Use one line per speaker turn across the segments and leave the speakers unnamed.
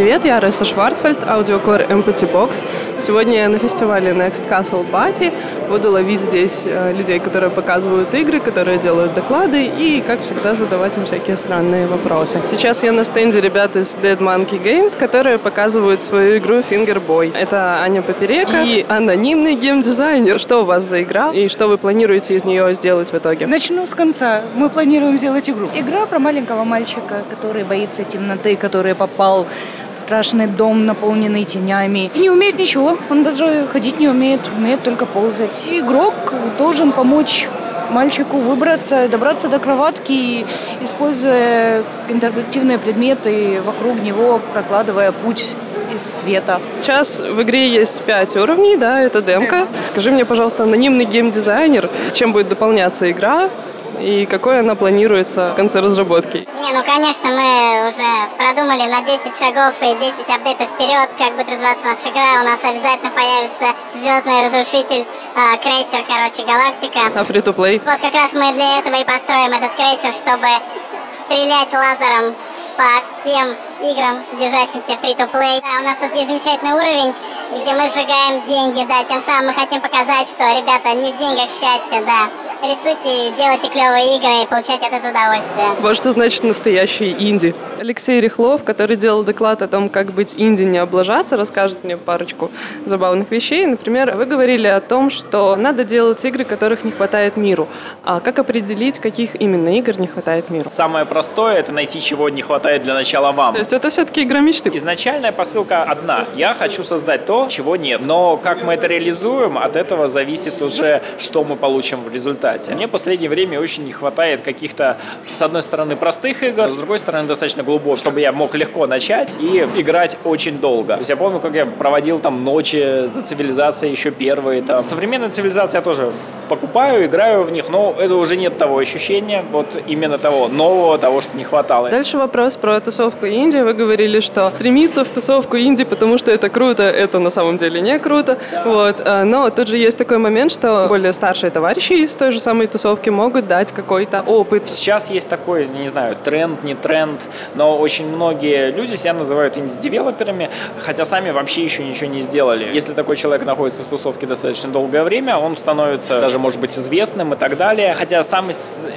привет, я Ресса Шварцвальд, аудиокор Empathy Box. Сегодня я на фестивале Next Castle Party. Буду ловить здесь э, людей, которые показывают игры, которые делают доклады и, как всегда, задавать им всякие странные вопросы. Сейчас я на стенде ребят из Dead Monkey Games, которые показывают свою игру Finger Boy. Это Аня Поперека и анонимный геймдизайнер. Что у вас за игра и что вы планируете из нее сделать в итоге?
Начну с конца. Мы планируем сделать игру. Игра про маленького мальчика, который боится темноты, который попал страшный дом, наполненный тенями. И не умеет ничего. Он даже ходить не умеет, умеет только ползать. И игрок должен помочь мальчику выбраться, добраться до кроватки, используя интерактивные предметы вокруг него, прокладывая путь из света.
Сейчас в игре есть пять уровней, да, это демка. Скажи мне, пожалуйста, анонимный геймдизайнер, чем будет дополняться игра, и какой она планируется в конце разработки?
Не, ну, конечно, мы уже продумали на 10 шагов и 10 апдейтов вперед, как будет развиваться наша игра. У нас обязательно появится звездный разрушитель, э, крейсер, короче, Галактика.
А free-to-play?
Вот как раз мы для этого и построим этот крейсер, чтобы стрелять лазером по всем играм, содержащимся free-to-play. Да, у нас тут есть замечательный уровень, где мы сжигаем деньги, да, тем самым мы хотим показать, что, ребята, не в деньгах счастье, да рисуйте, делайте клевые игры и получайте от этого удовольствие.
Вот что значит настоящий инди. Алексей Рехлов, который делал доклад о том, как быть инди, не облажаться, расскажет мне парочку забавных вещей. Например, вы говорили о том, что надо делать игры, которых не хватает миру. А как определить, каких именно игр не хватает миру?
Самое простое — это найти, чего не хватает для начала вам.
То есть это все-таки игра мечты?
Изначальная посылка одна. Я хочу создать то, чего нет. Но как мы это реализуем, от этого зависит уже, что мы получим в результате результате. Мне в последнее время очень не хватает каких-то, с одной стороны, простых игр, с другой стороны, достаточно глубоких, чтобы я мог легко начать и играть очень долго. То есть я помню, как я проводил там ночи за цивилизацией еще первые. Там. Современная цивилизация тоже покупаю, играю в них, но это уже нет того ощущения, вот именно того нового, того, что не хватало.
Дальше вопрос про тусовку инди. Вы говорили, что стремиться в тусовку инди, потому что это круто, это на самом деле не круто. Да. Вот. А, но тут же есть такой момент, что более старшие товарищи из той же самой тусовки могут дать какой-то опыт.
Сейчас есть такой, не знаю, тренд, не тренд, но очень многие люди себя называют инди-девелоперами, хотя сами вообще еще ничего не сделали. Если такой человек находится в тусовке достаточно долгое время, он становится даже может быть известным и так далее. Хотя сам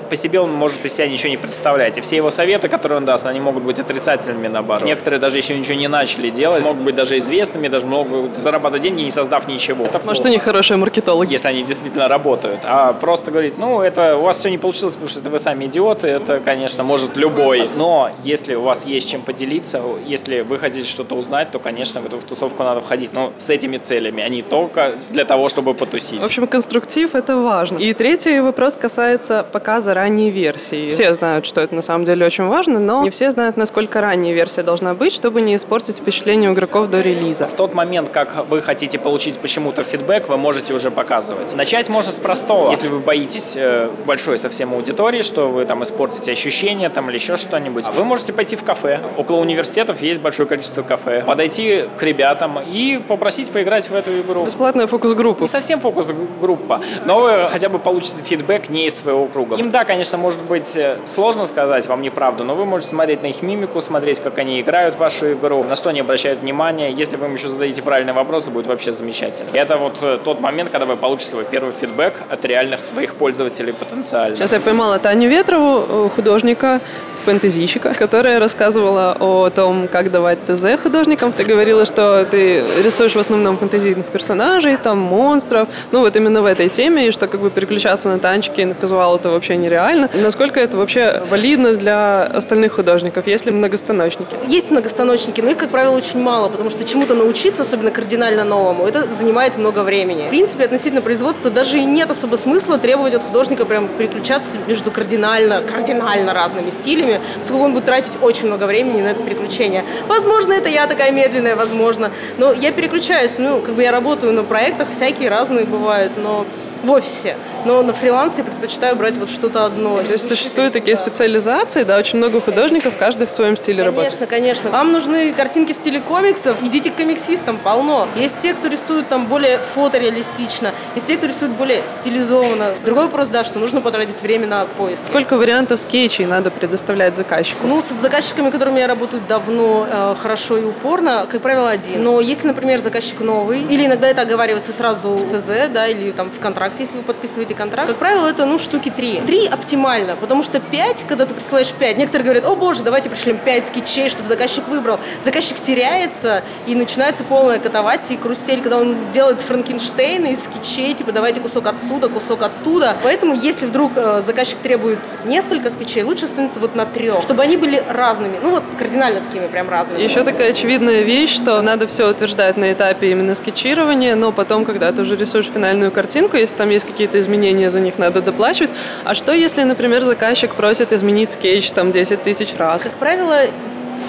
по себе он может из себя ничего не представлять. И все его советы, которые он даст, они могут быть отрицательными наоборот. Некоторые даже еще ничего не начали делать, могут быть даже известными, даже могут зарабатывать деньги, не создав ничего.
Это Может, они хорошие маркетологи.
Если они действительно работают. А просто говорить, ну, это у вас все не получилось, потому что это вы сами идиоты, это, конечно, может любой. Но если у вас есть чем поделиться, если вы хотите что-то узнать, то, конечно, в эту тусовку надо входить. Но с этими целями, а не только для того, чтобы потусить.
В общем, конструктив — это важно. И третий вопрос касается показа ранней версии. Все знают, что это на самом деле очень важно, но не все знают, насколько ранняя версия должна быть, чтобы не испортить впечатление у игроков до релиза.
В тот момент, как вы хотите получить почему-то фидбэк, вы можете уже показывать. Начать можно с простого. Если вы боитесь э, большой совсем аудитории, что вы там испортите ощущения там или еще что-нибудь, вы можете пойти в кафе. Около университетов есть большое количество кафе. Подойти к ребятам и попросить поиграть в эту игру.
Бесплатная фокус-группа.
Не совсем фокус-группа, но вы хотя бы получите фидбэк не из своего круга. Им, да, конечно, может быть э, сложно сказать вам неправду, но вы можете смотреть на их мимику, смотреть, как они играют в вашу игру, на что они обращают внимание. Если вы им еще зададите правильные вопросы, будет вообще замечательно. И это вот э, тот момент, когда вы получите свой первый фидбэк от реальных своих пользователей потенциально.
Сейчас я поймала Таню Ветрову, э, художника, фэнтезийщика, которая рассказывала о том, как давать ТЗ художникам. Ты говорила, что ты рисуешь в основном фэнтезийных персонажей, там, монстров, ну вот именно в этой теме, и что как бы переключаться на танчики и на казуал это вообще нереально. Насколько это вообще валидно для остальных художников? Есть ли многостаночники?
Есть многостаночники, но их, как правило, очень мало, потому что чему-то научиться, особенно кардинально новому, это занимает много времени. В принципе, относительно производства даже и нет особо смысла требовать от художника прям переключаться между кардинально, кардинально разными стилями, время, поскольку он будет тратить очень много времени на переключение. Возможно, это я такая медленная, возможно, но я переключаюсь, ну, как бы я работаю на проектах, всякие разные бывают, но в офисе. Но на фрилансе я предпочитаю брать вот что-то одно.
То есть существуют такие специализации, да, очень много художников, каждый в своем стиле
конечно,
работает.
Конечно, конечно. Вам нужны картинки в стиле комиксов, идите к комиксистам, полно. Есть те, кто рисует там более фотореалистично, есть те, кто рисует более стилизованно. Другой вопрос, да, что нужно потратить время на поиск.
Сколько вариантов скетчей надо предоставлять заказчику?
Ну, с заказчиками, которыми я работаю давно, э, хорошо и упорно, как правило, один. Но если, например, заказчик новый, или иногда это оговаривается сразу в ТЗ, да, или там в контракте, если вы подписываете контракт, как правило, это, ну, штуки три. Три оптимально, потому что пять, когда ты присылаешь пять, некоторые говорят, о боже, давайте пришлем пять скетчей, чтобы заказчик выбрал. Заказчик теряется, и начинается полная катавасия и карусель, когда он делает Франкенштейна из скетчей, типа, давайте кусок отсюда, кусок оттуда. Поэтому, если вдруг э, заказчик требует несколько скетчей, лучше остановиться вот на трех, чтобы они были разными. Ну, вот кардинально такими прям разными.
Еще такая очевидная вещь, что надо все утверждать на этапе именно скетчирования, но потом, когда ты уже рисуешь финальную картинку, если там есть какие-то изменения, за них надо доплачивать. А что, если, например, заказчик просит изменить скетч там 10 тысяч раз?
Как правило,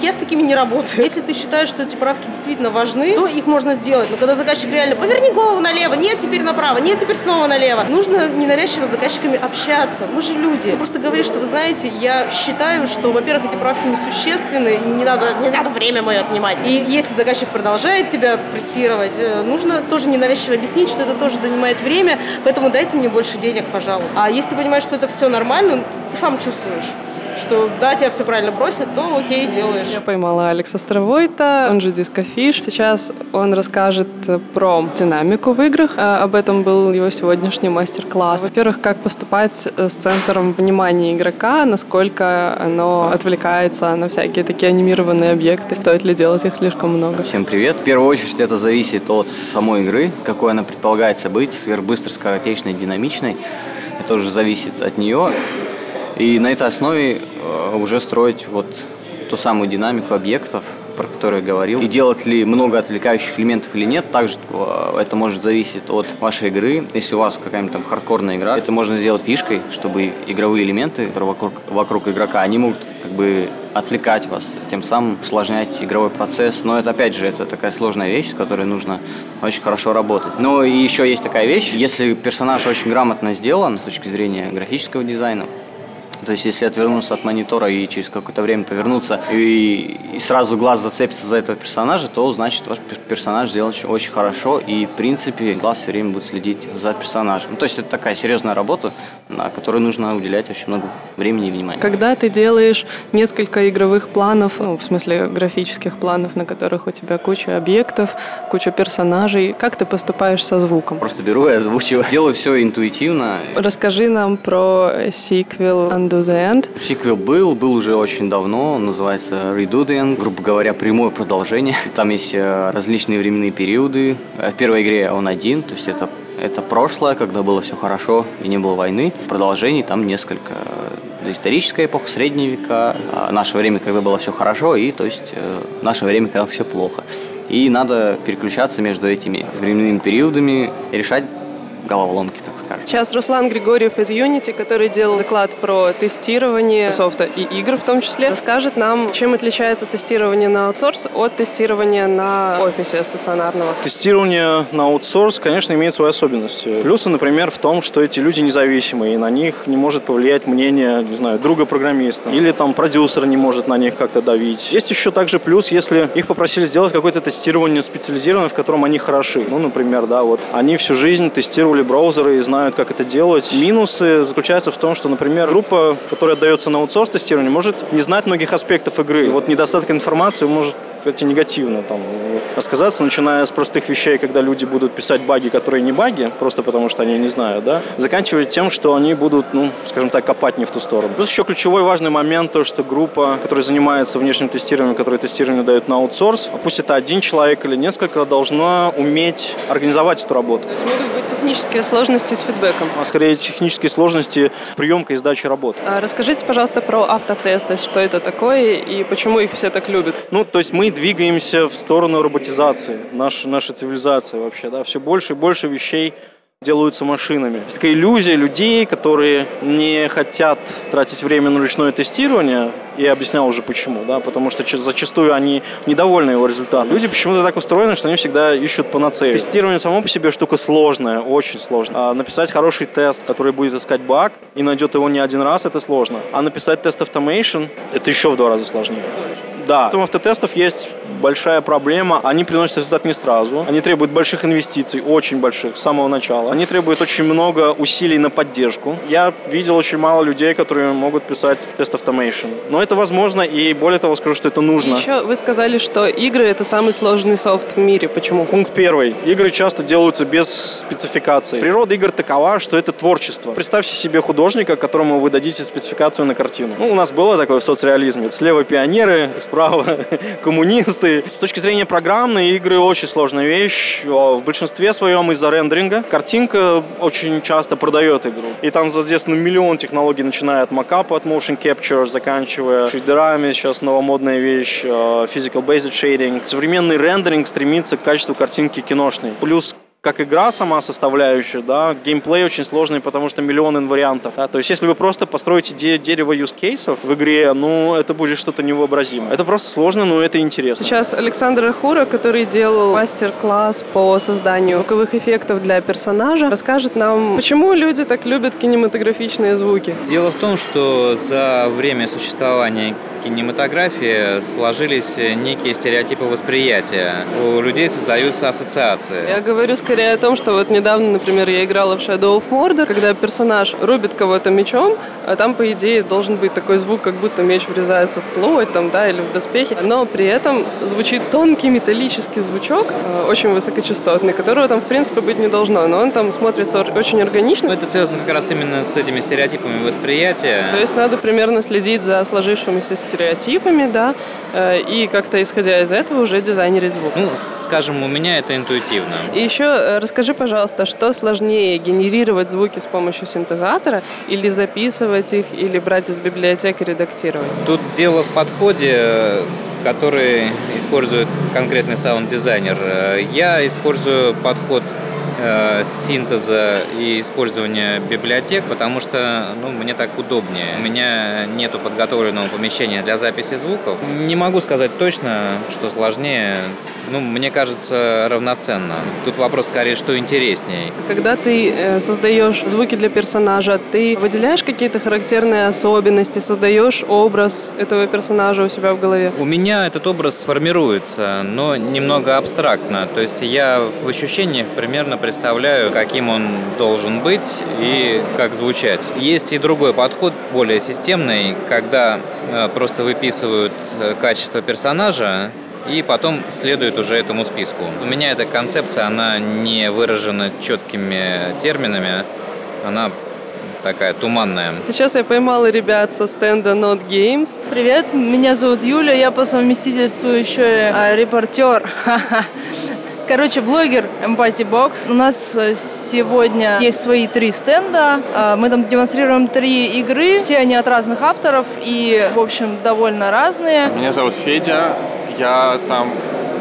я с такими не работаю. Если ты считаешь, что эти правки действительно важны, то их можно сделать. Но когда заказчик реально поверни голову налево, нет, теперь направо, нет, теперь снова налево. Нужно ненавязчиво с заказчиками общаться. Мы же люди. Ты просто говоришь, что вы знаете, я считаю, что, во-первых, эти правки несущественны, не надо, не надо время мое отнимать. И если заказчик продолжает тебя прессировать, э, нужно тоже ненавязчиво объяснить, что это тоже занимает время, поэтому дайте мне больше денег, пожалуйста. А если ты понимаешь, что это все нормально, ты сам чувствуешь что да, тебя все правильно просят, то окей, делаешь.
Я поймала Алекса Стравойта, он же Discofish. Сейчас он расскажет про динамику в играх. А, об этом был его сегодняшний мастер-класс. Во-первых, как поступать с центром внимания игрока, насколько оно отвлекается на всякие такие анимированные объекты, стоит ли делать их слишком много.
Всем привет. В первую очередь это зависит от самой игры, какой она предполагается быть, сверхбыстрой, скоротечной, динамичной. Это уже зависит от нее. И на этой основе э, уже строить вот ту самую динамику объектов, про которую я говорил. И делать ли много отвлекающих элементов или нет, также э, это может зависеть от вашей игры. Если у вас какая-нибудь там хардкорная игра, это можно сделать фишкой, чтобы игровые элементы, которые вокруг, вокруг игрока, они могут как бы отвлекать вас, тем самым усложнять игровой процесс. Но это, опять же, это такая сложная вещь, с которой нужно очень хорошо работать. Но и еще есть такая вещь, если персонаж очень грамотно сделан с точки зрения графического дизайна, то есть, если отвернуться от монитора и через какое-то время повернуться, и, и сразу глаз зацепится за этого персонажа, то значит ваш персонаж сделан очень, очень хорошо, и в принципе глаз все время будет следить за персонажем. Ну, то есть это такая серьезная работа, на которую нужно уделять очень много времени и внимания.
Когда ты делаешь несколько игровых планов, ну, в смысле графических планов, на которых у тебя куча объектов, куча персонажей, как ты поступаешь со звуком?
Просто беру и озвучиваю. Делаю все интуитивно.
Расскажи нам про сиквел Undo the End.
Сиквел был, был уже очень давно, он называется Redo the End, грубо говоря, прямое продолжение. Там есть э, различные временные периоды. В первой игре он один, то есть это это прошлое, когда было все хорошо и не было войны. Продолжений там несколько. Историческая эпоха, средние века, а наше время, когда было все хорошо, и то есть э, наше время, когда все плохо. И надо переключаться между этими временными периодами, решать головоломки, так скажем.
Сейчас Руслан Григорьев из Unity, который делал доклад про тестирование софта и игр в том числе, расскажет нам, чем отличается тестирование на аутсорс от тестирования на офисе стационарного.
Тестирование на аутсорс, конечно, имеет свои особенности. Плюсы, например, в том, что эти люди независимые, и на них не может повлиять мнение, не знаю, друга программиста. Или там продюсер не может на них как-то давить. Есть еще также плюс, если их попросили сделать какое-то тестирование специализированное, в котором они хороши. Ну, например, да, вот они всю жизнь тестировали браузеры и знают, как это делать. Минусы заключаются в том, что, например, группа, которая отдается на аутсорс тестирование, может не знать многих аспектов игры. Вот недостаток информации может кстати, негативно там рассказаться, начиная с простых вещей, когда люди будут писать баги, которые не баги, просто потому что они не знают, да, заканчивая тем, что они будут, ну, скажем так, копать не в ту сторону. Плюс еще ключевой важный момент, то, что группа, которая занимается внешним тестированием, которая тестирование дает на аутсорс, а пусть это один человек или несколько, должна уметь организовать эту работу.
То есть могут быть технические сложности с фидбэком?
А скорее технические сложности с приемкой и сдачей работы.
А расскажите, пожалуйста, про автотесты, что это такое и почему их все так любят?
Ну, то есть мы двигаемся в сторону роботизации, наша, наша цивилизация вообще, да, все больше и больше вещей делаются машинами. Есть такая иллюзия людей, которые не хотят тратить время на ручное тестирование, я объяснял уже почему, да, потому что зачастую они недовольны его результатом. Люди почему-то так устроены, что они всегда ищут панацею. Тестирование само по себе штука сложная, очень сложная. А написать хороший тест, который будет искать баг и найдет его не один раз, это сложно. А написать тест automation, это еще в два раза сложнее. Да, у автотестов есть большая проблема. Они приносят результат не сразу. Они требуют больших инвестиций, очень больших, с самого начала. Они требуют очень много усилий на поддержку. Я видел очень мало людей, которые могут писать тест automation. Но это возможно, и более того скажу, что это нужно.
И еще вы сказали, что игры — это самый сложный софт в мире. Почему?
Пункт первый. Игры часто делаются без спецификации. Природа игр такова, что это творчество. Представьте себе художника, которому вы дадите спецификацию на картину. Ну, у нас было такое в соцреализме. Слева пионеры, справа коммунисты. С точки зрения программной, игры очень сложная вещь. В большинстве своем из-за рендеринга. Картинка очень часто продает игру. И там, соответственно, миллион технологий, начиная от макапа, от motion capture, заканчивая шейдерами, сейчас новомодная вещь, э, physical based shading. Современный рендеринг стремится к качеству картинки киношной. Плюс как игра сама составляющая, да, геймплей очень сложный, потому что миллион инвариантов. Да, то есть, если вы просто построите де- дерево use кейсов в игре, ну, это будет что-то невообразимое. Это просто сложно, но это интересно.
Сейчас Александр Ахура, который делал мастер-класс по созданию звуковых эффектов для персонажа, расскажет нам, почему люди так любят кинематографичные звуки.
Дело в том, что за время существования кинематографии сложились некие стереотипы восприятия. У людей создаются ассоциации.
Я говорю скорее о том, что вот недавно, например, я играла в Shadow of Mordor, когда персонаж рубит кого-то мечом, а там, по идее, должен быть такой звук, как будто меч врезается в плоть там, да, или в доспехи, но при этом звучит тонкий металлический звучок, э, очень высокочастотный, которого там, в принципе, быть не должно, но он там смотрится очень органично.
Это связано как раз именно с этими стереотипами восприятия.
То есть надо примерно следить за сложившимися стереотипами, да, э, и как-то исходя из этого уже дизайнерить звук.
Ну, скажем, у меня это интуитивно.
И еще э, расскажи, пожалуйста, что сложнее, генерировать звуки с помощью синтезатора или записывать их, или брать из библиотеки, редактировать?
Тут дело в подходе, который использует конкретный саунд-дизайнер. Я использую подход э, синтеза и использования библиотек, потому что ну, мне так удобнее. У меня нету подготовленного помещения для записи звуков. Не могу сказать точно, что сложнее. Ну, мне кажется, равноценно. Тут вопрос скорее, что интереснее.
Когда ты э, создаешь звуки для персонажа, ты выделяешь какие-то характерные особенности, создаешь образ этого персонажа у себя в голове?
У меня этот образ формируется, но немного абстрактно. То есть я в ощущениях примерно представляю, каким он должен быть и как звучать. Есть и другой подход, более системный, когда э, просто выписывают э, качество персонажа, и потом следует уже этому списку. У меня эта концепция, она не выражена четкими терминами, она такая туманная.
Сейчас я поймала ребят со стенда Not Games.
Привет, меня зовут Юля, я по совместительству еще и а, репортер. Короче, блогер Empathy Box. У нас э, сегодня есть свои три стенда. А, Мы там демонстрируем три игры. Все они от разных авторов и, в общем, довольно разные.
Меня зовут Федя. Я там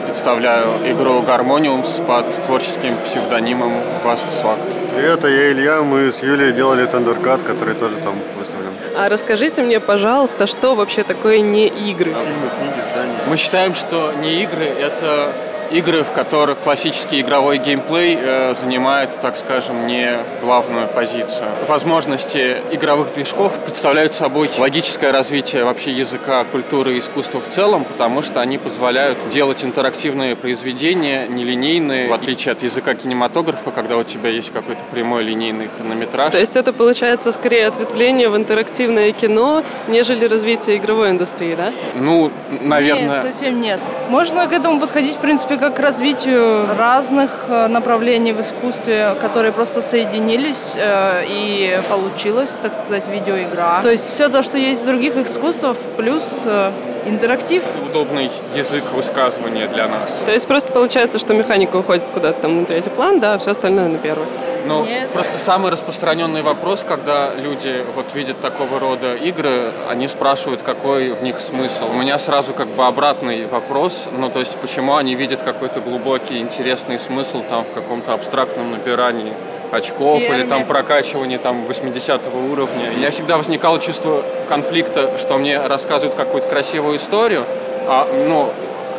представляю игру Гармониумс под творческим псевдонимом Vast Swag.
Привет, а я Илья. Мы с Юлей делали Тендеркат, который тоже там выставлен.
А расскажите мне, пожалуйста, что вообще такое не игры?
Фильмы, книги, издания.
Мы считаем, что не игры — это игры, в которых классический игровой геймплей э, занимает, так скажем, не главную позицию. Возможности игровых движков представляют собой логическое развитие вообще языка, культуры и искусства в целом, потому что они позволяют делать интерактивные произведения, нелинейные, в отличие от языка кинематографа, когда у тебя есть какой-то прямой линейный хронометраж.
То есть это получается скорее ответвление в интерактивное кино, нежели развитие игровой индустрии, да?
Ну, наверное...
Нет, совсем нет. Можно к этому подходить, в принципе, как к развитию разных э, направлений в искусстве, которые просто соединились э, и получилась, так сказать, видеоигра. То есть все то, что есть в других искусствах, плюс э, интерактив.
удобный язык высказывания для нас.
То есть просто получается, что механика уходит куда-то там на третий план, да, а все остальное на первый.
Ну,
Нет.
просто самый распространенный вопрос, когда люди вот видят такого рода игры, они спрашивают, какой в них смысл. У меня сразу как бы обратный вопрос, ну, то есть, почему они видят какой-то глубокий, интересный смысл там в каком-то абстрактном набирании очков
Ферме.
или там прокачивание там 80 уровня. Меня всегда возникало чувство конфликта, что мне рассказывают какую-то красивую историю, а, ну,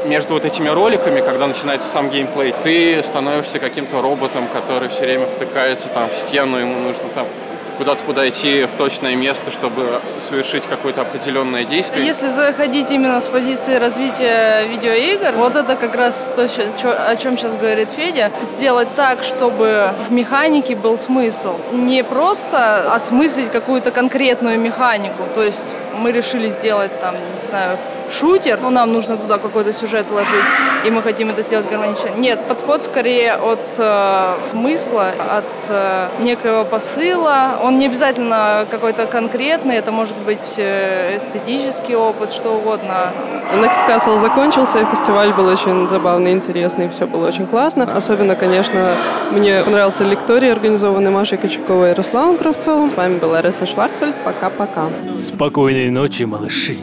между вот этими роликами, когда начинается сам геймплей, ты становишься каким-то роботом, который все время втыкается там в стену, ему нужно там куда-то подойти в точное место, чтобы совершить какое-то определенное действие.
Если заходить именно с позиции развития видеоигр, вот это как раз то, о чем сейчас говорит Федя, сделать так, чтобы в механике был смысл. Не просто осмыслить какую-то конкретную механику, то есть мы решили сделать там, не знаю, шутер, но нам нужно туда какой-то сюжет вложить, и мы хотим это сделать гармонично. Нет, подход скорее от э, смысла, от э, некого посыла. Он не обязательно какой-то конкретный, это может быть э, эстетический опыт, что угодно.
Next Castle закончился, фестиваль был очень забавный, интересный, все было очень классно. Особенно, конечно, мне понравился лекторий, организованный Машей Кочаковой и Русланом Кравцовым. С вами была Раиса Шварцвальд. Пока-пока.
Спокойной ночи, малыши.